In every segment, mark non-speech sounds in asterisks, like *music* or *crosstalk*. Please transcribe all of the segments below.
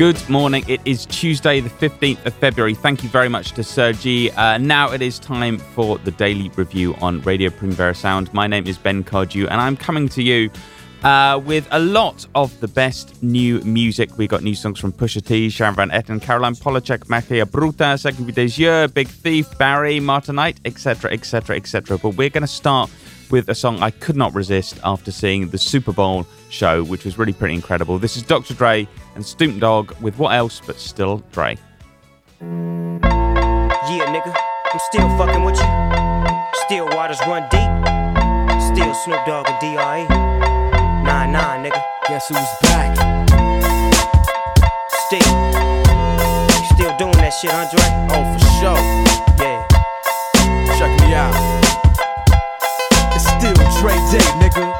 Good morning. It is Tuesday, the 15th of February. Thank you very much to Sergi. Uh, now it is time for the daily review on Radio Primavera Sound. My name is Ben Cardew, and I'm coming to you uh, with a lot of the best new music. We got new songs from Pusha T, Sharon Van Etten, Caroline Polachek, Magia Bruta, Second Des Big Thief, Barrie, Martinite, etc., etc., etc. But we're going to start with a song I could not resist after seeing the Super Bowl show, which was really pretty incredible. This is Dr. Dre and Snoop Dogg with what else but still Dre. Yeah, nigga, I'm still fucking with you. Still waters run deep. Still Snoop Dogg and D.R.E. Nah, nah, nigga. Guess who's back? Still. Still doing that shit, Andre? Oh, for sure. Yeah. Check me out. It's still Dre Day, nigga.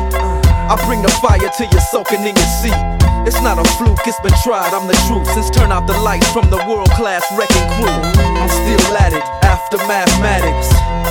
I bring the fire till you're soaking in your seat. It's not a fluke, it's been tried, I'm the truth. Since turn out the lights from the world class wrecking crew, I'm still at it after mathematics.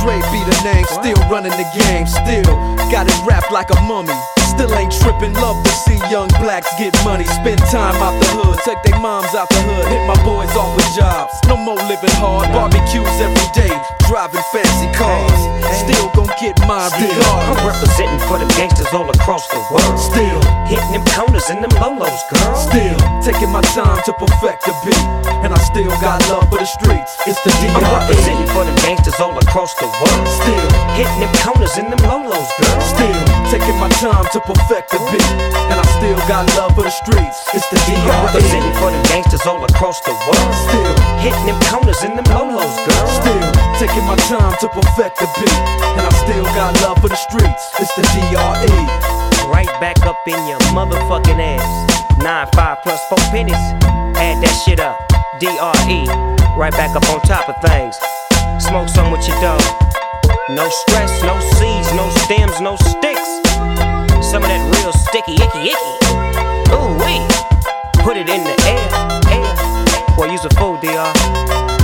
Dre be the name, still running the game, still got it wrapped like a mummy. Still ain't tripping, love to see young blacks get money. Spend time out the hood, take their moms out the hood, hit my boys off with jobs. No more living hard, barbecues every day, driving fancy cars. Still gon' get mine I'm representing for them gangsters all across the world. Still, Hitting them corners and them lolos, girl. still taking my time to perfect the beat, and I still got love for the streets. It's the I'm representing for them gangsters all across the world. Still. Hitting them corners and them lolos, girl. Still taking my time to perfect the beat, and I still got love for the streets. It's the I'm representing for them gangsters all across the world. Still, Hitting them corners and them lolos, girl. still taking my time to perfect the beat, and I still got love for the streets. It's the DRE. Right back up in your motherfucking ass. Nine five plus four pennies. Add that shit up. DRE. Right back up on top of things. Smoke some with your dog. No stress, no seeds, no stems, no sticks. Some of that real sticky, icky, icky. Ooh wee. Put it in the air, air. Boy, use a fool, DR.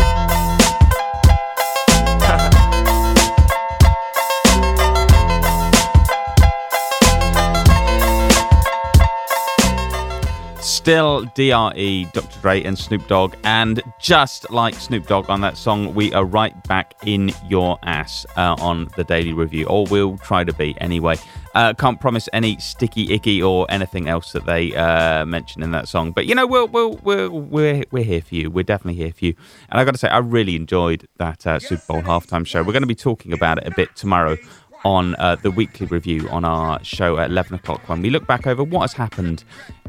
Still DRE, Dr. Dre, and Snoop Dogg. And just like Snoop Dogg on that song, we are right back in your ass uh, on the Daily Review, or we'll try to be anyway. Uh, can't promise any sticky icky or anything else that they uh, mention in that song, but you know we'll, we'll, we're we're we're here for you. We're definitely here for you. And I got to say, I really enjoyed that uh, Super Bowl halftime show. We're going to be talking about it a bit tomorrow on uh, the weekly review on our show at 11 o'clock when we look back over what has happened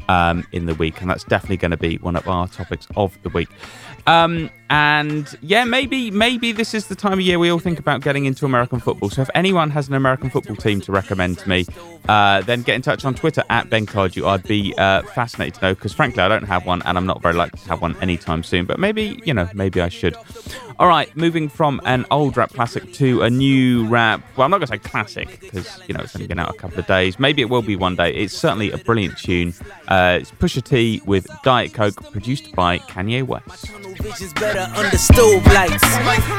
um, in the week, and that's definitely going to be one of our topics of the week. Um, and yeah, maybe maybe this is the time of year we all think about getting into American football. So if anyone has an American football team to recommend to me, uh, then get in touch on Twitter at Ben Cardew. I'd be uh, fascinated to know because frankly I don't have one, and I'm not very likely to have one anytime soon. But maybe you know maybe I should. All right, moving from an old rap classic to a new rap. Well, I'm not going to say classic because you know it's only been out a couple of days. Maybe it will be one day. It's certainly a brilliant tune. Uh, it's Pusha T with Diet Coke, produced by Kanye West. Vision's better under stove lights.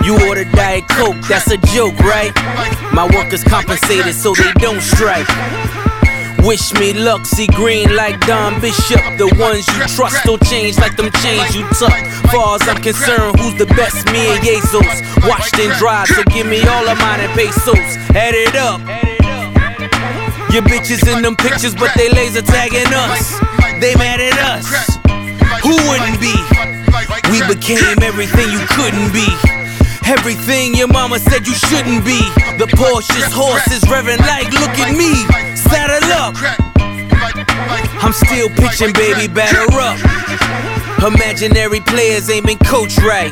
You order Diet Coke, that's a joke, right? My workers compensated so they don't strike. Wish me luck, see green like Don Bishop. The ones you trust don't change like them chains you tuck. Far as I'm concerned, who's the best? Me and Jesus. Washed and dried, so give me all of mine and pesos. Add it up. Your bitches in them pictures, but they laser tagging us. They mad at us. Who wouldn't be? We became everything you couldn't be. Everything your mama said you shouldn't be. The Porsche's horse is revving like, look at me. Saddle up. I'm still pitching, baby, batter up. Imaginary players ain't been coached right.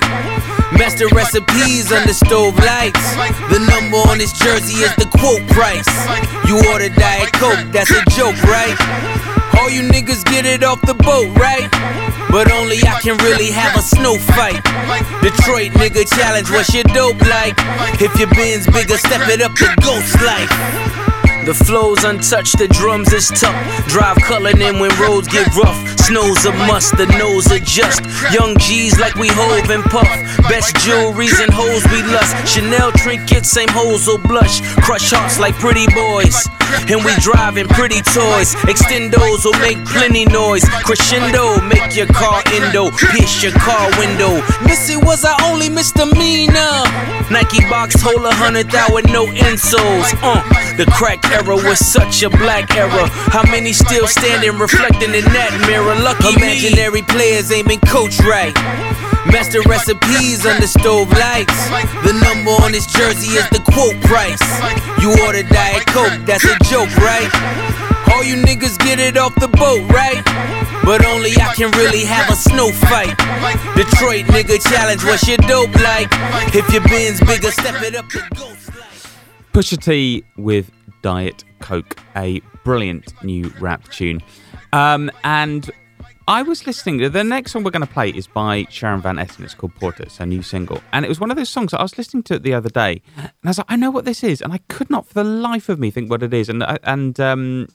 Master recipes under stove lights. The number on this jersey is the quote price. You order Diet Coke, that's a joke, right? All you niggas get it off the boat, right? But only I can really have a snow fight. Detroit nigga challenge, what's your dope like? If your bin's bigger, step it up to ghost life. The flow's untouched, the drums is tough. Drive culling in when roads get rough. Snow's a must, the nose adjust. Young G's like we Hov and puff. Best jewelries and hoes we lust. Chanel trinkets, same hoes will blush. Crush hearts like pretty boys. And we driving pretty toys. Extendos will make plenty noise. Crescendo, make your car endo. Pierce your car window. Missy was our only misdemeanor. Nike box hold a hundred thou with no insoles. Uh, the crack era was such a black era. How many still standing, reflecting in that mirror? Lucky Imaginary players been coached right. Master recipes under stove lights. The number on this jersey is the quote price. You order Diet Coke, that's a joke, right? All you niggas get it off the boat, right? But only I can really have a snow fight. Detroit nigga challenge, what's your dope like? If your bin's bigger, step it up to ghost Pusha T with Diet Coke, a brilliant new rap tune. Um, and I was listening. The next song we're going to play is by Sharon Van Etten. It's called Porta. It's her new single, and it was one of those songs I was listening to it the other day, and I was like, I know what this is, and I could not, for the life of me, think what it is. And uh, and um,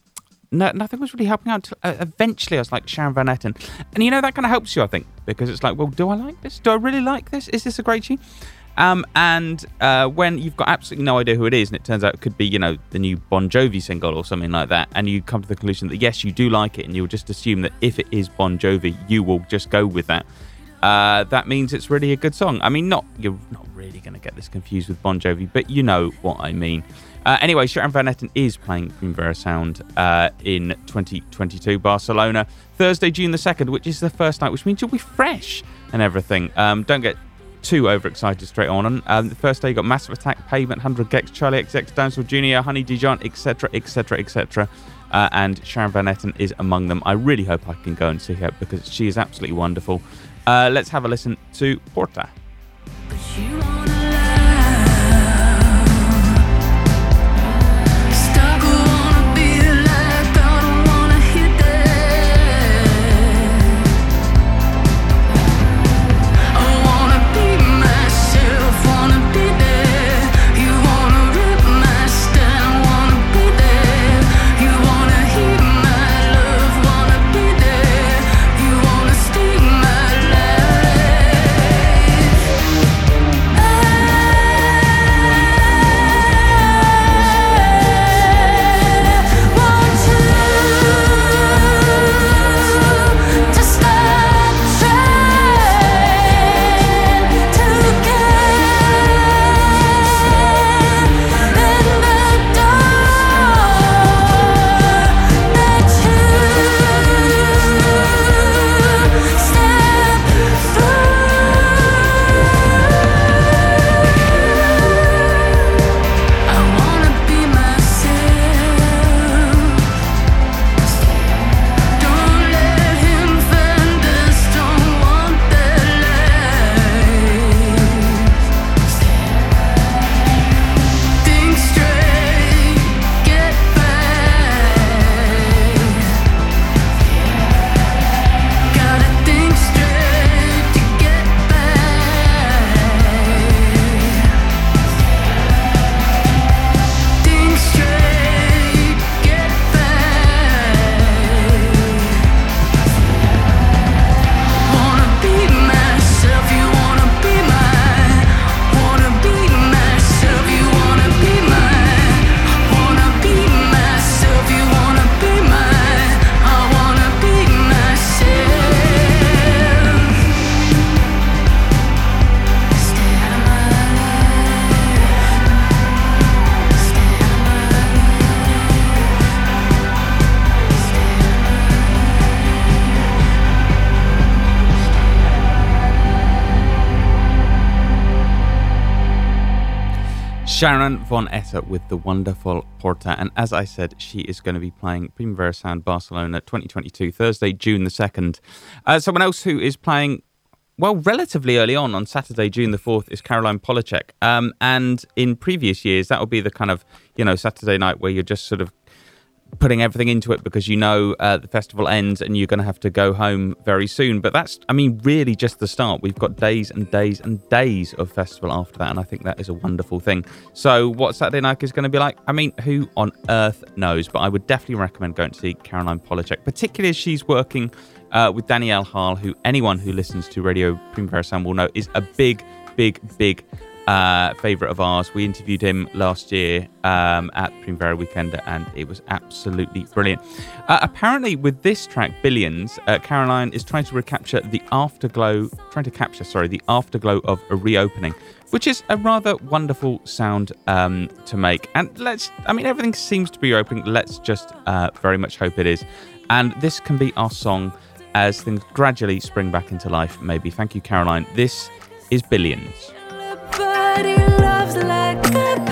no, nothing was really helping out. Uh, eventually, I was like Sharon Van Etten, and you know that kind of helps you, I think, because it's like, well, do I like this? Do I really like this? Is this a great tune? Um, and uh, when you've got absolutely no idea who it is, and it turns out it could be, you know, the new Bon Jovi single or something like that, and you come to the conclusion that yes, you do like it, and you'll just assume that if it is Bon Jovi, you will just go with that. Uh, that means it's really a good song. I mean, not you're not really going to get this confused with Bon Jovi, but you know what I mean. Uh, anyway, Sharon Van Etten is playing Primavera Sound uh, in 2022 Barcelona Thursday, June the 2nd, which is the first night, which means you'll be fresh and everything. Um, don't get too overexcited straight on. Um, the first day you got Massive Attack, Pavement, 100 gecs, Charli XCX, Dinosaur Jr., Honey Dijon, etc., etc., etc. and Sharon Van Etten is among them. I really hope I can go and see her because she is absolutely wonderful. Uh, let's have a listen to Porta. Sharon Van Etten with the wonderful Porta. And as I said, she is going to be playing Primavera Sound Barcelona 2022, Thursday, June the 2nd. Uh, someone else who is playing, well, relatively early on, on Saturday, June the 4th, is Caroline Polachek. Um, and in previous years, that will be the kind of, you know, Saturday night where you're just sort of putting everything into it because you know uh, the festival ends and you're going to have to go home very soon. But that's, I mean, really just the start. We've got days and days and days of festival after that, and I think that is a wonderful thing. So, what Saturday night is going to be like, I mean, who on earth knows? But I would definitely recommend going to see Caroline Polachek, particularly as she's working uh, with Danny L Harle, who anyone who listens to Radio Primavera Sound will know is a big, big, big uh, favorite of ours. We interviewed him last year um, at Primavera Weekend, and it was absolutely brilliant. Uh, apparently, with this track, Billions, uh, Caroline is trying to recapture the afterglow, trying to capture, sorry, the afterglow of a reopening, which is a rather wonderful sound um, to make. And let's, I mean, everything seems to be opening. Let's just uh, very much hope it is. And this can be our song as things gradually spring back into life, maybe. Thank you, Caroline. This is Billions. Nobody loves like a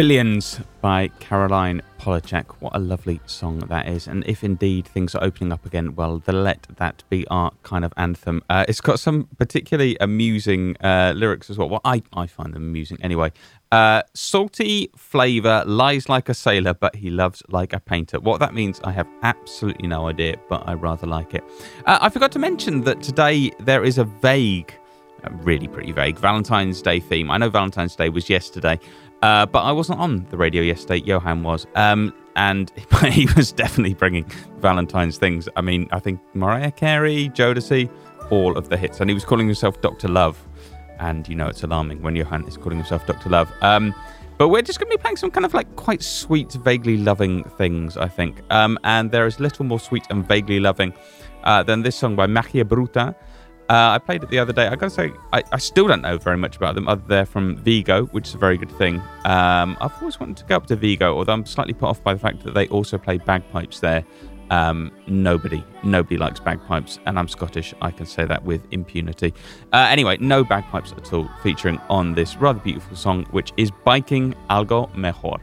Billions by Caroline Polachek. What a lovely song that is. And if indeed things are opening up again, well, the Let That Be our kind of anthem. Uh, it's got some particularly amusing uh, lyrics as well. Well, I, I find them amusing anyway. Uh, salty flavour, lies like a sailor, but he loves like a painter. What that means, I have absolutely no idea, but I rather like it. Uh, I forgot to mention that today there is a vague really pretty vague Valentine's Day theme. I know Valentine's Day was yesterday, uh, but I wasn't on the radio yesterday. Johan was. Um, and *laughs* he was definitely bringing Valentine's things. I mean, I think Mariah Carey, Jodeci, all of the hits. And he was calling himself Dr. Love. And you know, it's alarming when Johan is calling himself Dr. Love. Um, but we're just going to be playing some kind of like quite sweet, vaguely loving things, I think. Um, and there is little more sweet and vaguely loving uh, than this song by Magia Bruta. Uh, I played it the other day. I gotta say, I, I, still don't know very much about them other they're from Vigo, which is a very good thing. Um, I've always wanted to go up to Vigo, although I'm slightly put off by the fact that they also play bagpipes there. Um, nobody, nobody likes bagpipes, and I'm Scottish. I can say that with impunity. Uh, anyway, no bagpipes at all featuring on this rather beautiful song, which is Biking Algo Mejor.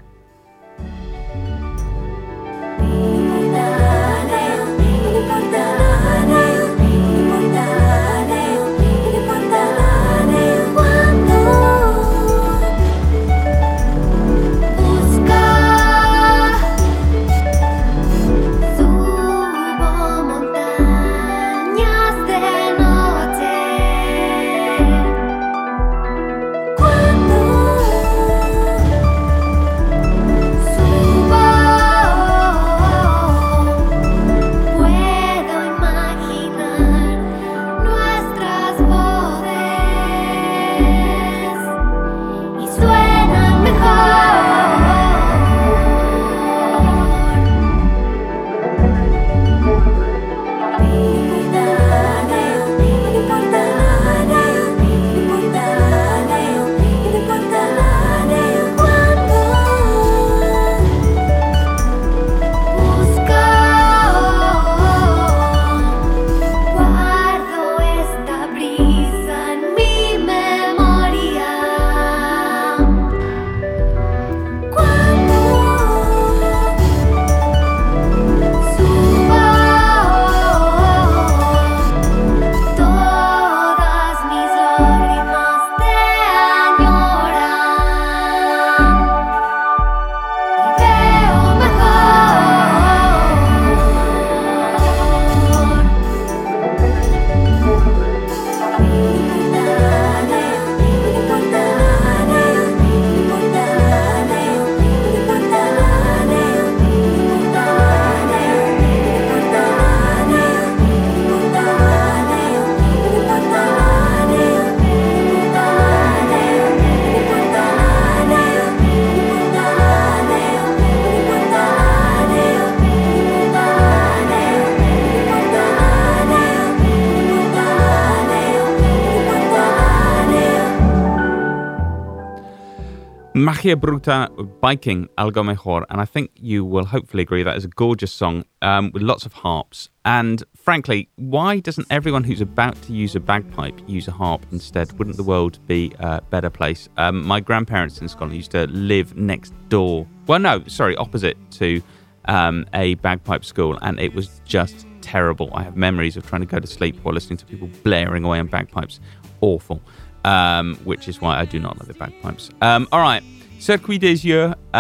Magia Bruta Biking Algo Mejor, and I think you will hopefully agree that is a gorgeous song um, with lots of harps. And frankly, why doesn't everyone who's about to use a bagpipe use a harp instead? Wouldn't the world be a better place? Um, my grandparents in Scotland used to live next door. Well, no, sorry, opposite to um, a bagpipe school, and it was just terrible. I have memories of trying to go to sleep while listening to people blaring away on bagpipes. Awful um, which is why I do not like the bagpipes. Um, all right, Circuit des Yeux. Uh,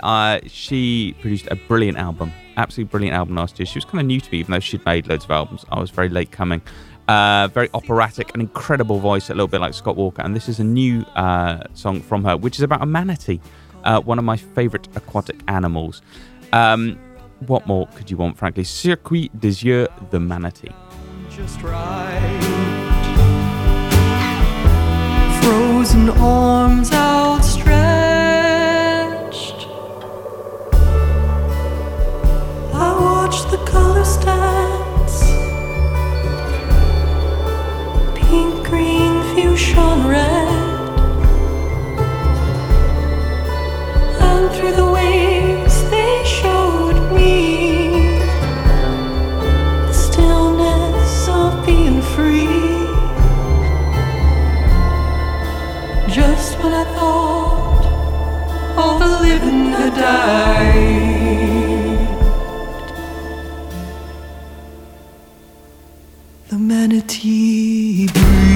uh, she produced a brilliant album, absolutely brilliant album last year. She was kind of new to me, even though she'd made loads of albums. I was very late coming. Uh, very operatic, an incredible voice, a little bit like Scott Walker. And this is a new uh, song from her, which is about a manatee, uh, one of my favourite aquatic animals. Um, what more could you want, frankly? Circuit des Yeux, the manatee. Just right frozen arms outstretched. Conrad. And through the waves they showed me the stillness of being free. Just when I thought all the living had died, the manatee.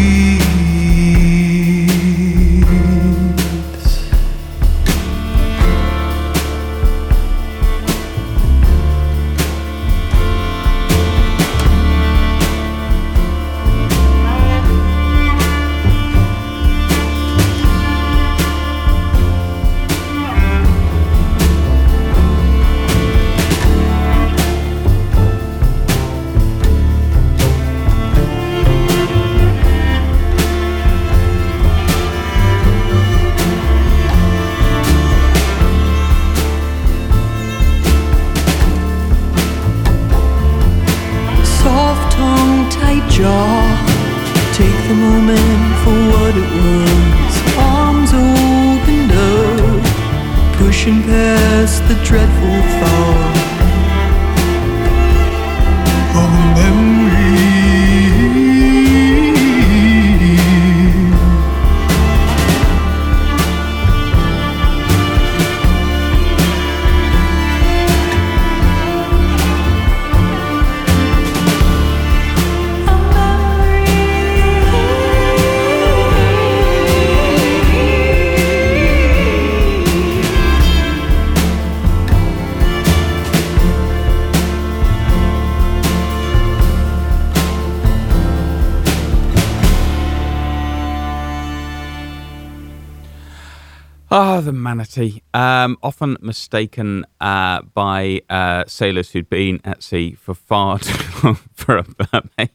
Um, often mistaken uh, by uh, sailors who'd been at sea for far *laughs* too long for a mermaid.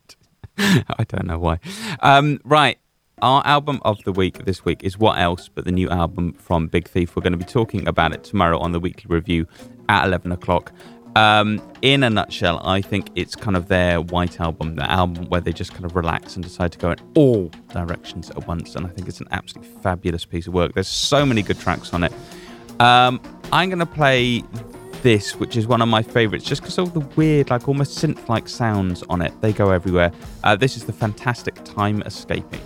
*laughs* I don't know why. Um, right. Our album of the week this week is What Else But the New Album from Big Thief. We're going to be talking about it tomorrow on the weekly review at 11 o'clock. Um, in a nutshell, I think it's kind of their white album, the album where they just kind of relax and decide to go in all directions at once. And I think it's an absolutely fabulous piece of work. There's so many good tracks on it. Um, I'm going to play this, which is one of my favorites, just because of the weird, like almost synth like sounds on it. They go everywhere. Uh, this is the fantastic Time Escaping.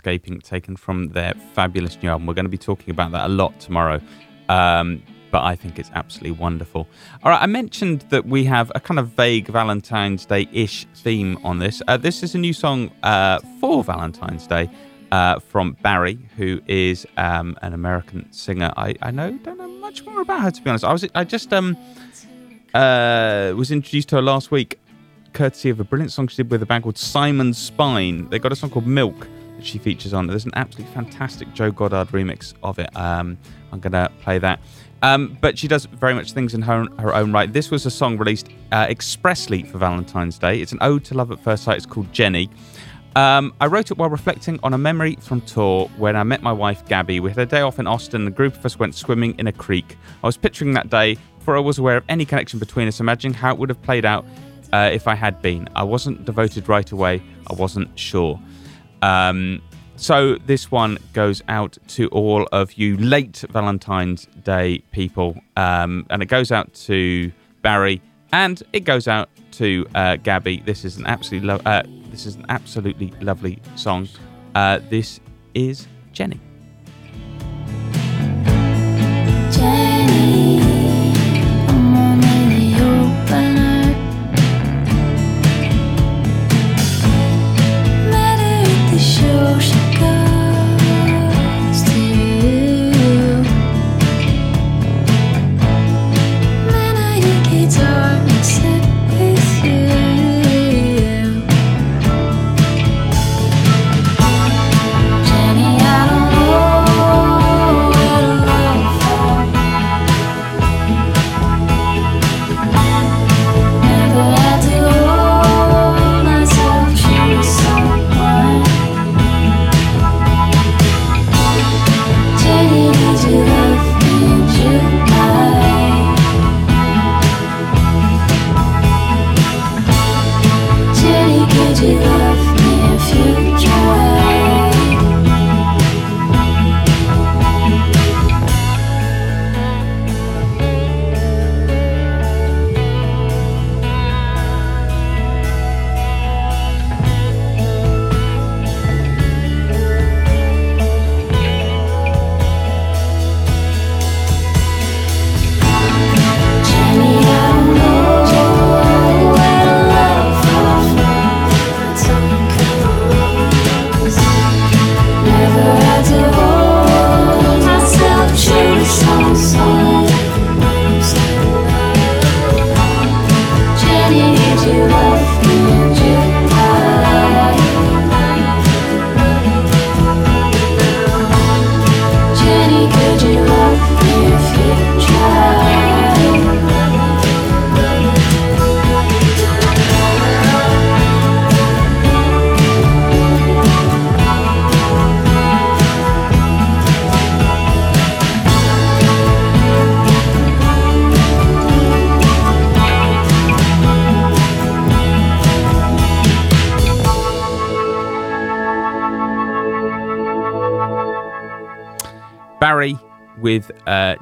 Escaping, taken from their fabulous new album. We're going to be talking about that a lot tomorrow. Um, but I think it's absolutely wonderful. All right, I mentioned that we have a kind of vague Valentine's Day ish theme on this. Uh, this is a new song uh, for Valentine's Day uh, from Barrie, who is um, an American singer. I, I know don't know much more about her to be honest. I was I just um uh, was introduced to her last week courtesy of a brilliant song she did with a band called Simon Spine. They got a song called Milk that she features on. There's an absolutely fantastic Joe Goddard remix of it. Um, I'm going to play that. Um, but she does very much things in her, her own right. This was a song released uh, expressly for Valentine's Day. It's an ode to love at first sight. It's called Jenny. Um, I wrote it while reflecting on a memory from tour when I met my wife Gabby. We had a day off in Austin. A group of us went swimming in a creek. I was picturing that day before I was aware of any connection between us, imagining how it would have played out uh, if I had been. I wasn't devoted right away. I wasn't sure. Um, so this one goes out to all of you late Valentine's Day people, um, and it goes out to Barrie, and it goes out to uh, Gabby. This is an absolutely lo- uh, this is an absolutely lovely song. Uh, this is Jenny. Jenny, at the Jenny,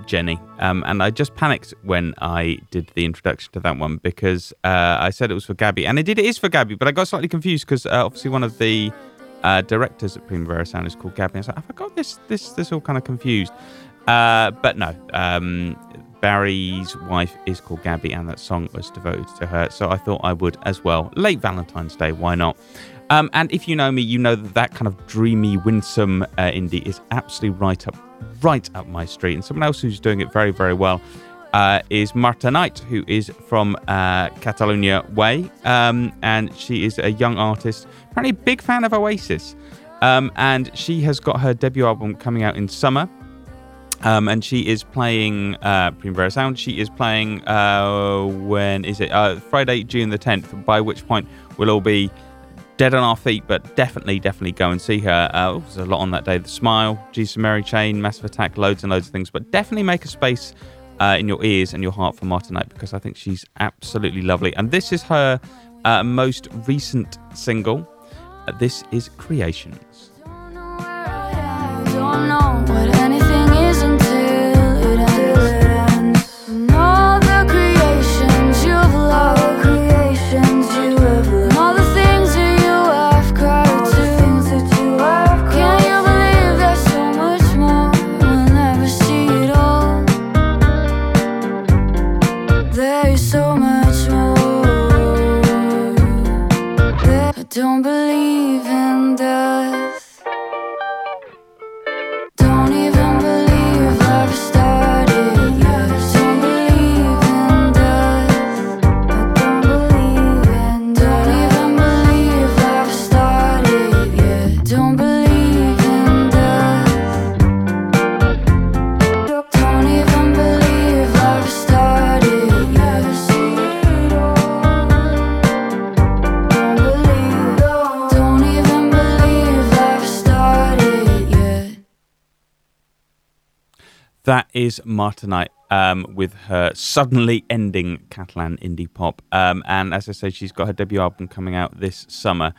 Jenny. Um, and I just panicked when I did the introduction to that one because uh, I said it was for Gabby. And indeed it is for Gabby, but I got slightly confused because uh, obviously one of the uh, directors at Primavera Sound is called Gabby. I was like, have I got this, this, this all kind of confused? Uh, but no, um, Barrie's wife is called Gabby, and that song was devoted to her. So I thought I would as well. Late Valentine's Day, why not? Um, and if you know me, you know that that kind of dreamy, winsome uh, indie is absolutely right up, right up my street. And someone else who's doing it very, very well uh, is Marta Knight, who is from uh, Catalonia Way, um, and she is a young artist, apparently a big fan of Oasis, um, and she has got her debut album coming out in summer. Um, and she is playing uh, Primavera Sound. She is playing uh, when is it? Uh, Friday, June the 10th. By which point we'll all be dead on our feet, but definitely, definitely go and see her. Uh, oh, there's a lot on that day. The Smile, Jesus Mary Chain, Massive Attack, loads and loads of things. But definitely make a space uh, in your ears and your heart for Marta Knight because I think she's absolutely lovely. And this is her uh, most recent single. Uh, this is Creations. Is Marta Knight um, with her suddenly ending Catalan indie pop. Um, and as I said, she's got her debut album coming out this summer.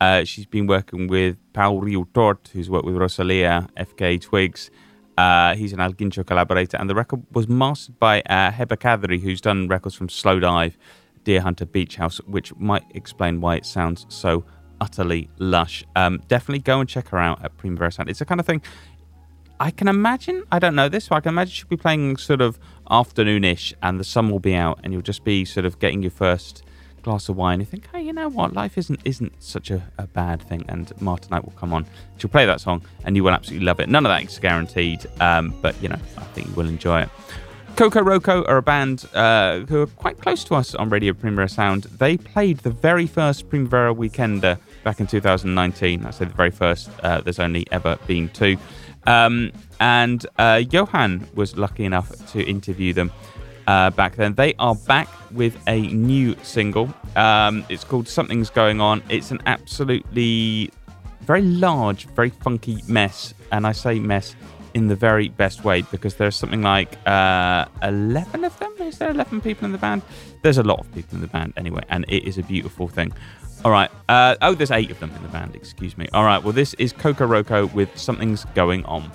Uh, she's been working with Paul Riutort, who's worked with Rosalia, FKA Twigs. Uh, he's an El Guincho collaborator, and the record was mastered by uh, Heba Kadry, who's done records from Slowdive, Deer Hunter, Beach House, which might explain why it sounds so utterly lush. Um, definitely go and check her out at Primavera Sound. It's the kind of thing I can imagine, I don't know this, but I can imagine she'll be playing sort of afternoonish and the sun will be out and you'll just be sort of getting your first glass of wine. You think, hey, you know what? Life isn't isn't such a, a bad thing. And Marta Knight will come on. She'll play that song and you will absolutely love it. None of that is guaranteed, um, but you know, I think you will enjoy it. Kokoroko are a band uh, who are quite close to us on Radio Primavera Sound. They played the very first Primavera Weekender back in 2019. I say the very first. Uh, there's only ever been two. Um, and uh, Johan was lucky enough to interview them uh, back then. They are back with a new single. Um, it's called Something's Going On. It's an absolutely very large, very funky mess. And I say mess in the very best way because there's something like uh, 11 of them. Is there 11 people in the band? There's a lot of people in the band anyway, and it is a beautiful thing. All right. Uh, oh, there's eight of them in the band. Excuse me. All right. Well, this is Kokoroko with Something's Going On.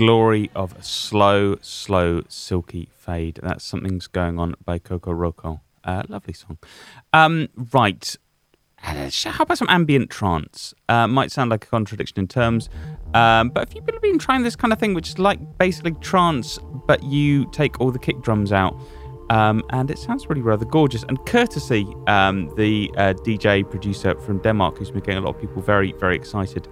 Glory of slow, slow, silky fade. That's something's going on by Kokoroko. Uh, lovely song. Um, right. Uh, How about some ambient trance? Uh, might sound like a contradiction in terms, um, but if you've been trying this kind of thing, which is like basically trance, but you take all the kick drums out, um, and it sounds really rather gorgeous. And courtesy, um, the uh, DJ producer from Denmark, who's been getting a lot of people very, very excited,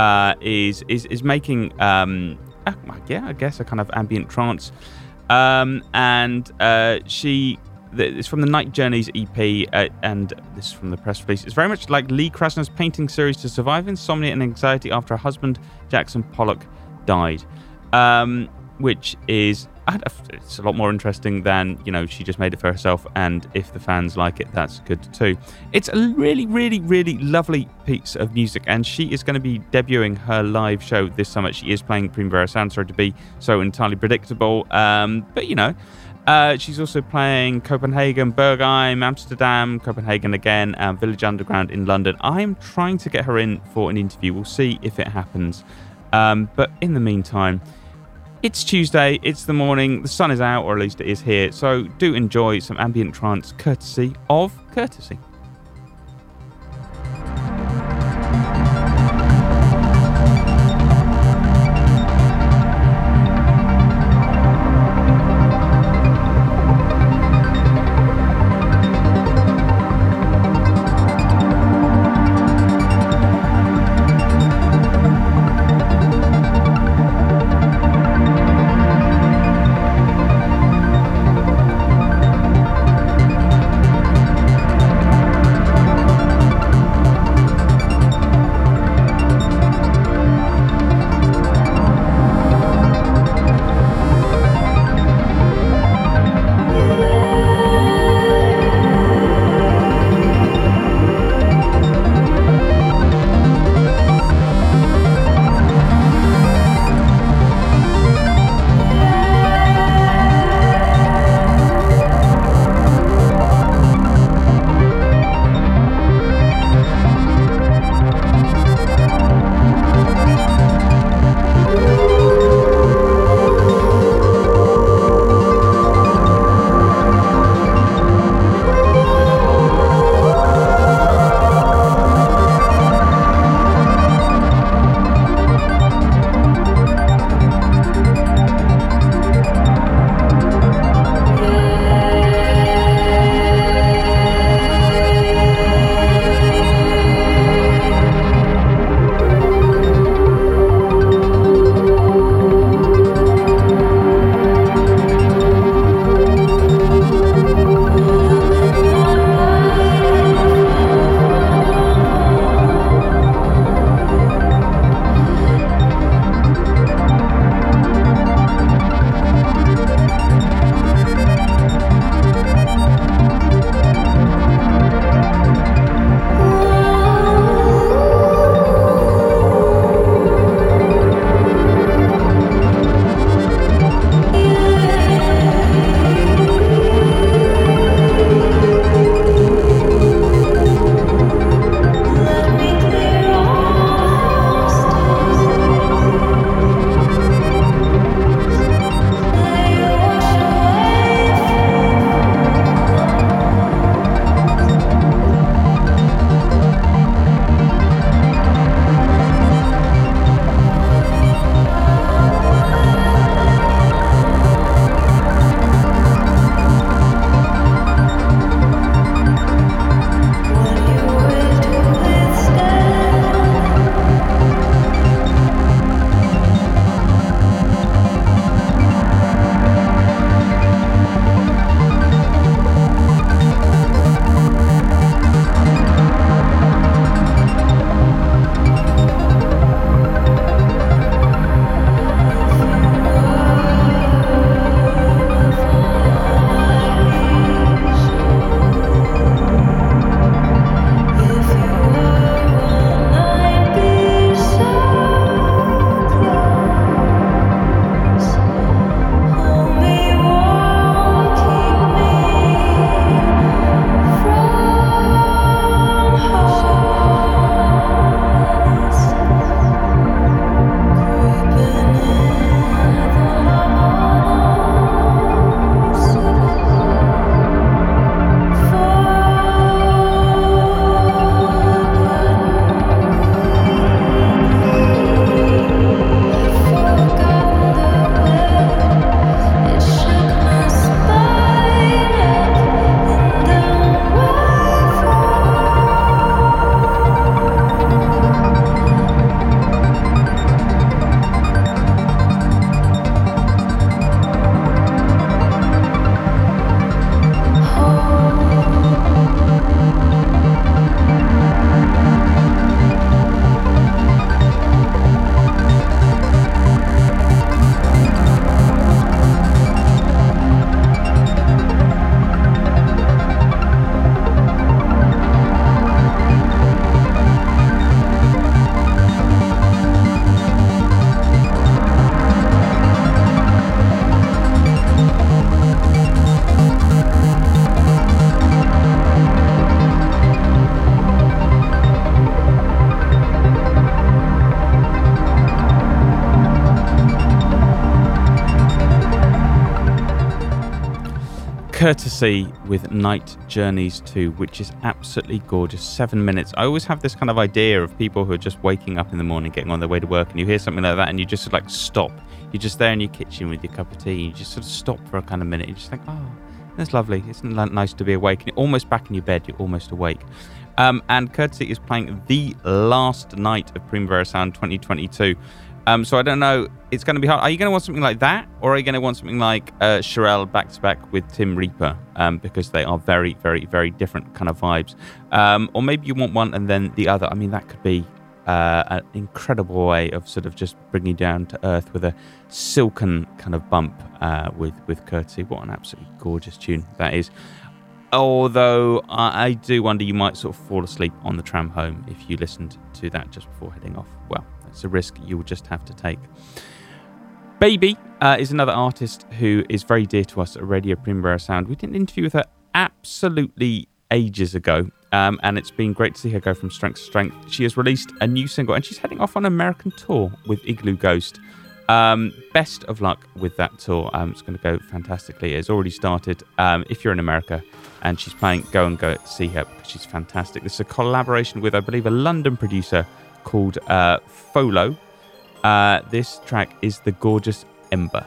uh, is is is making um, uh, yeah, I guess a kind of ambient trance. Um, and uh, she it's from the Night Journeys EP, uh, and this is from the press release. It's very much like Lee Krasner's painting series to survive insomnia and anxiety after her husband Jackson Pollock died, um, which is it's a lot more interesting than you know she just made it for herself and if the fans like it that's good too it's a really really really lovely piece of music and she is going to be debuting her live show this summer she is playing primavera sound sorry to be so entirely predictable um, but you know uh, she's also playing Copenhagen, Berghain, Amsterdam, Copenhagen again, and Village Underground in London. I'm trying to get her in for an interview. We'll see if it happens. Um, but in the meantime, it's Tuesday, it's the morning, the sun is out, or at least it is here, so do enjoy some ambient trance courtesy of Courtesy. Courtesy with Night Journeys 2, which is absolutely gorgeous. Seven minutes. I always have this kind of idea of people who are just waking up in the morning, getting on their way to work, and you hear something like that, and you just like stop. You're just there in your kitchen with your cup of tea, and you just sort of stop for a kind of minute. You just think, oh, that's lovely. Isn't that nice to be awake? And you're almost back in your bed. You're almost awake. Um, and Courtesy is playing the last night of Primavera Sound 2022. Um, so I don't know. It's going to be hard. Are you going to want something like that, or are you going to want something like uh, back to back with Tim Reaper? Um, because they are very, very, very different kind of vibes. Um, or maybe you want one and then the other. I mean, that could be uh, an incredible way of sort of just bringing you down to earth with a silken kind of bump uh, with with courtesy. What an absolutely gorgeous tune that is. Although I do wonder you might sort of fall asleep on the tram home if you listened to that just before heading off. Well, it's a risk you will just have to take. Babii uh, is another artist who is very dear to us at Radio Primavera Sound. We did an interview with her absolutely ages ago, um, and it's been great to see her go from strength to strength. She has released a new single, and she's heading off on an American tour with Iglooghost. Um, best of luck with that tour. Um, it's going to go fantastically. It's already started. Um, if you're in America and she's playing, go and go see her because she's fantastic. This is a collaboration with, I believe, a London producer called uh, Folo. Uh, this track is The Gorgeous Ember.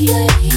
Yeah.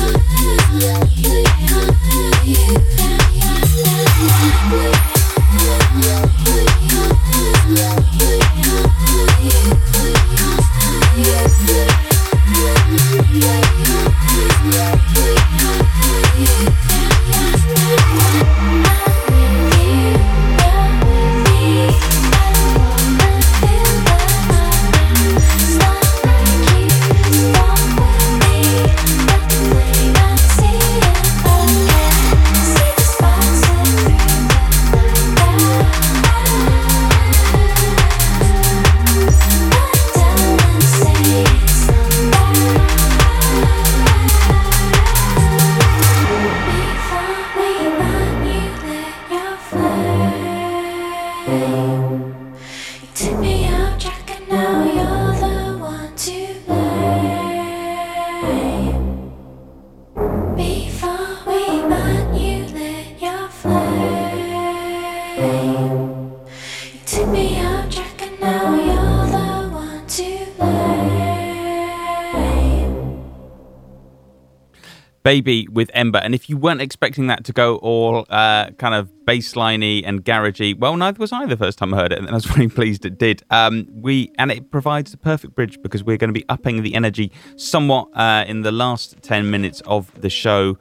With Ember. And if you weren't expecting that to go all uh, kind of bassliney and garagey, well, neither was I the first time I heard it, and I was *laughs* really pleased it did. Um, we and it provides the perfect bridge because we're going to be upping the energy somewhat uh, in the last ten minutes of the show.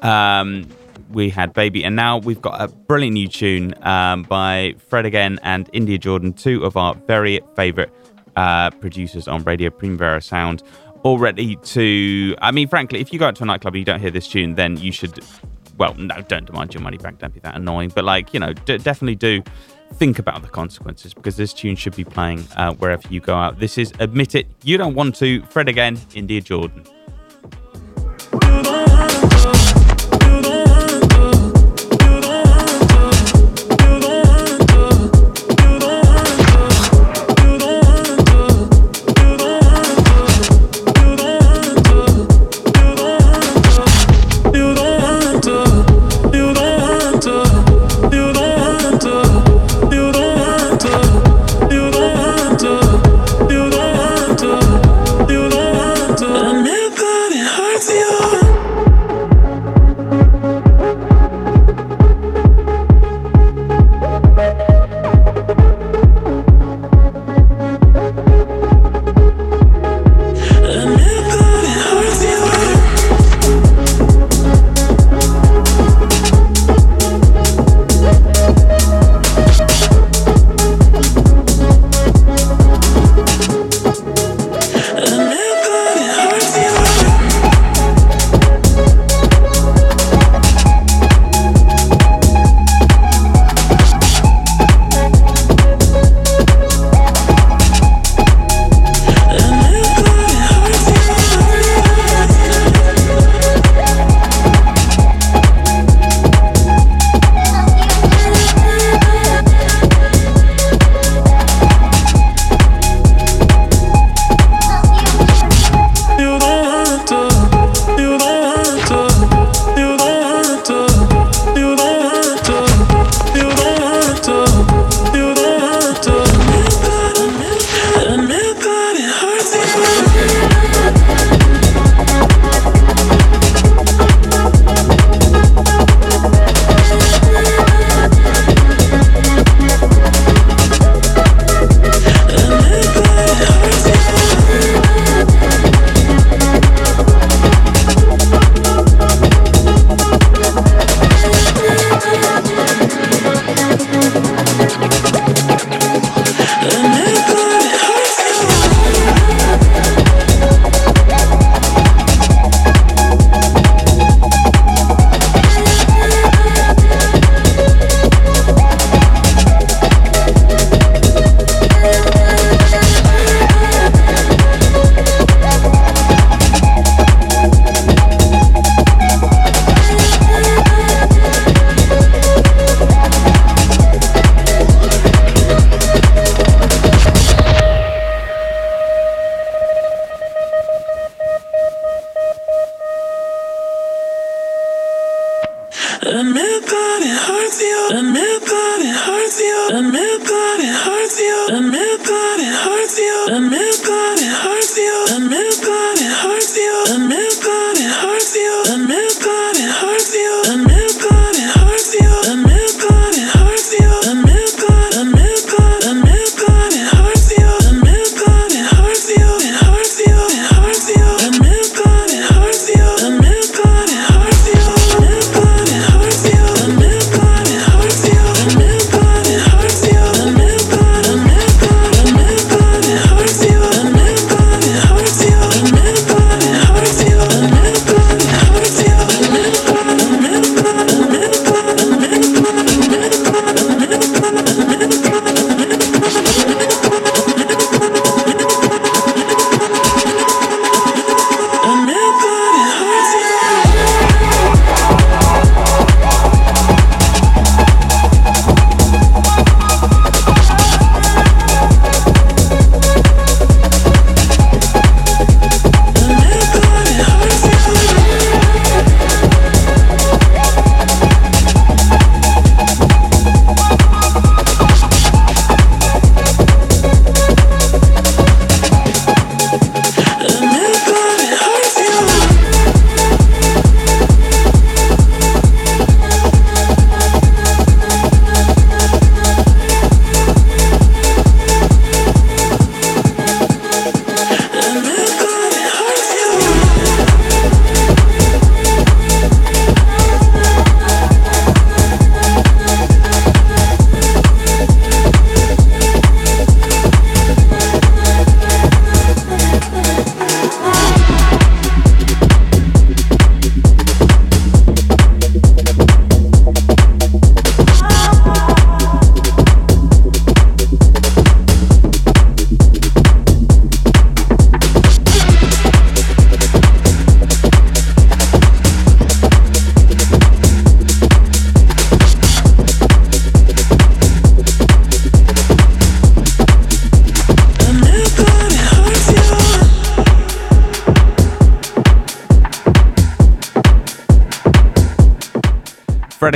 Um, we had Babii, and now we've got a brilliant new tune um, by Fred again and India Jordan, two of our very favourite uh, producers on Radio Primavera Sound all ready to. I mean, frankly, if you go out to a nightclub and you don't hear this tune, then you should. Well, no, don't demand your money back. Don't be that annoying. But like, you know, d- definitely do think about the consequences because this tune should be playing uh, wherever you go out. This is Admit It. You don't want to. Fred again, India Jordan.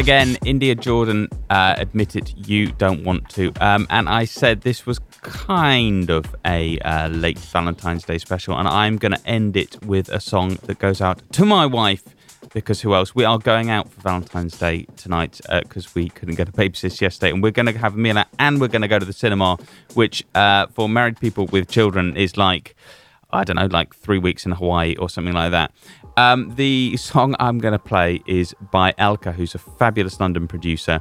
Again, India Jordan, uh, admit it, you don't want to. Um, and I said this was kind of a uh, late Valentine's Day special, and I'm going to end it with a song that goes out to my wife because who else? We are going out for Valentine's Day tonight because uh, we couldn't get a babysitter yesterday, and we're going to have a meal out and we're going to go to the cinema, which uh, for married people with children is like. I don't know, like three weeks in Hawaii or something like that. Um, the song I'm going to play is by Elkka, who's a fabulous London producer,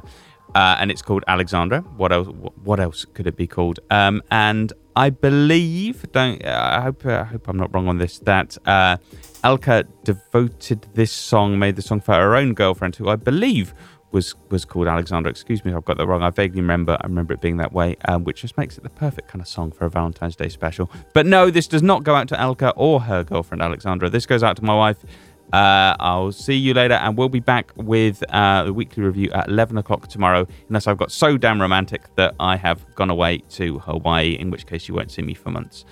uh, and it's called Alexandra. What else? What else could it be called? Um, and I believe, don't I hope I hope I'm not wrong on this. That uh, Elkka devoted this song, made the song for her own girlfriend, who I believe was was called Alexandra. Excuse me, I've got that wrong. I vaguely remember. I remember it being that way, um, which just makes it the perfect kind of song for a Valentine's Day special. But no, this does not go out to Elkka or her girlfriend Alexandra. This goes out to my wife. Uh, I'll see you later, and we'll be back with uh, the weekly review at 11 o'clock tomorrow. Unless I've got so damn romantic that I have gone away to Hawaii, in which case you won't see me for months.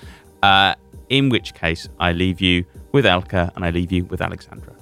Uh, in which case, I leave you with Elkka and I leave you with Alexandra.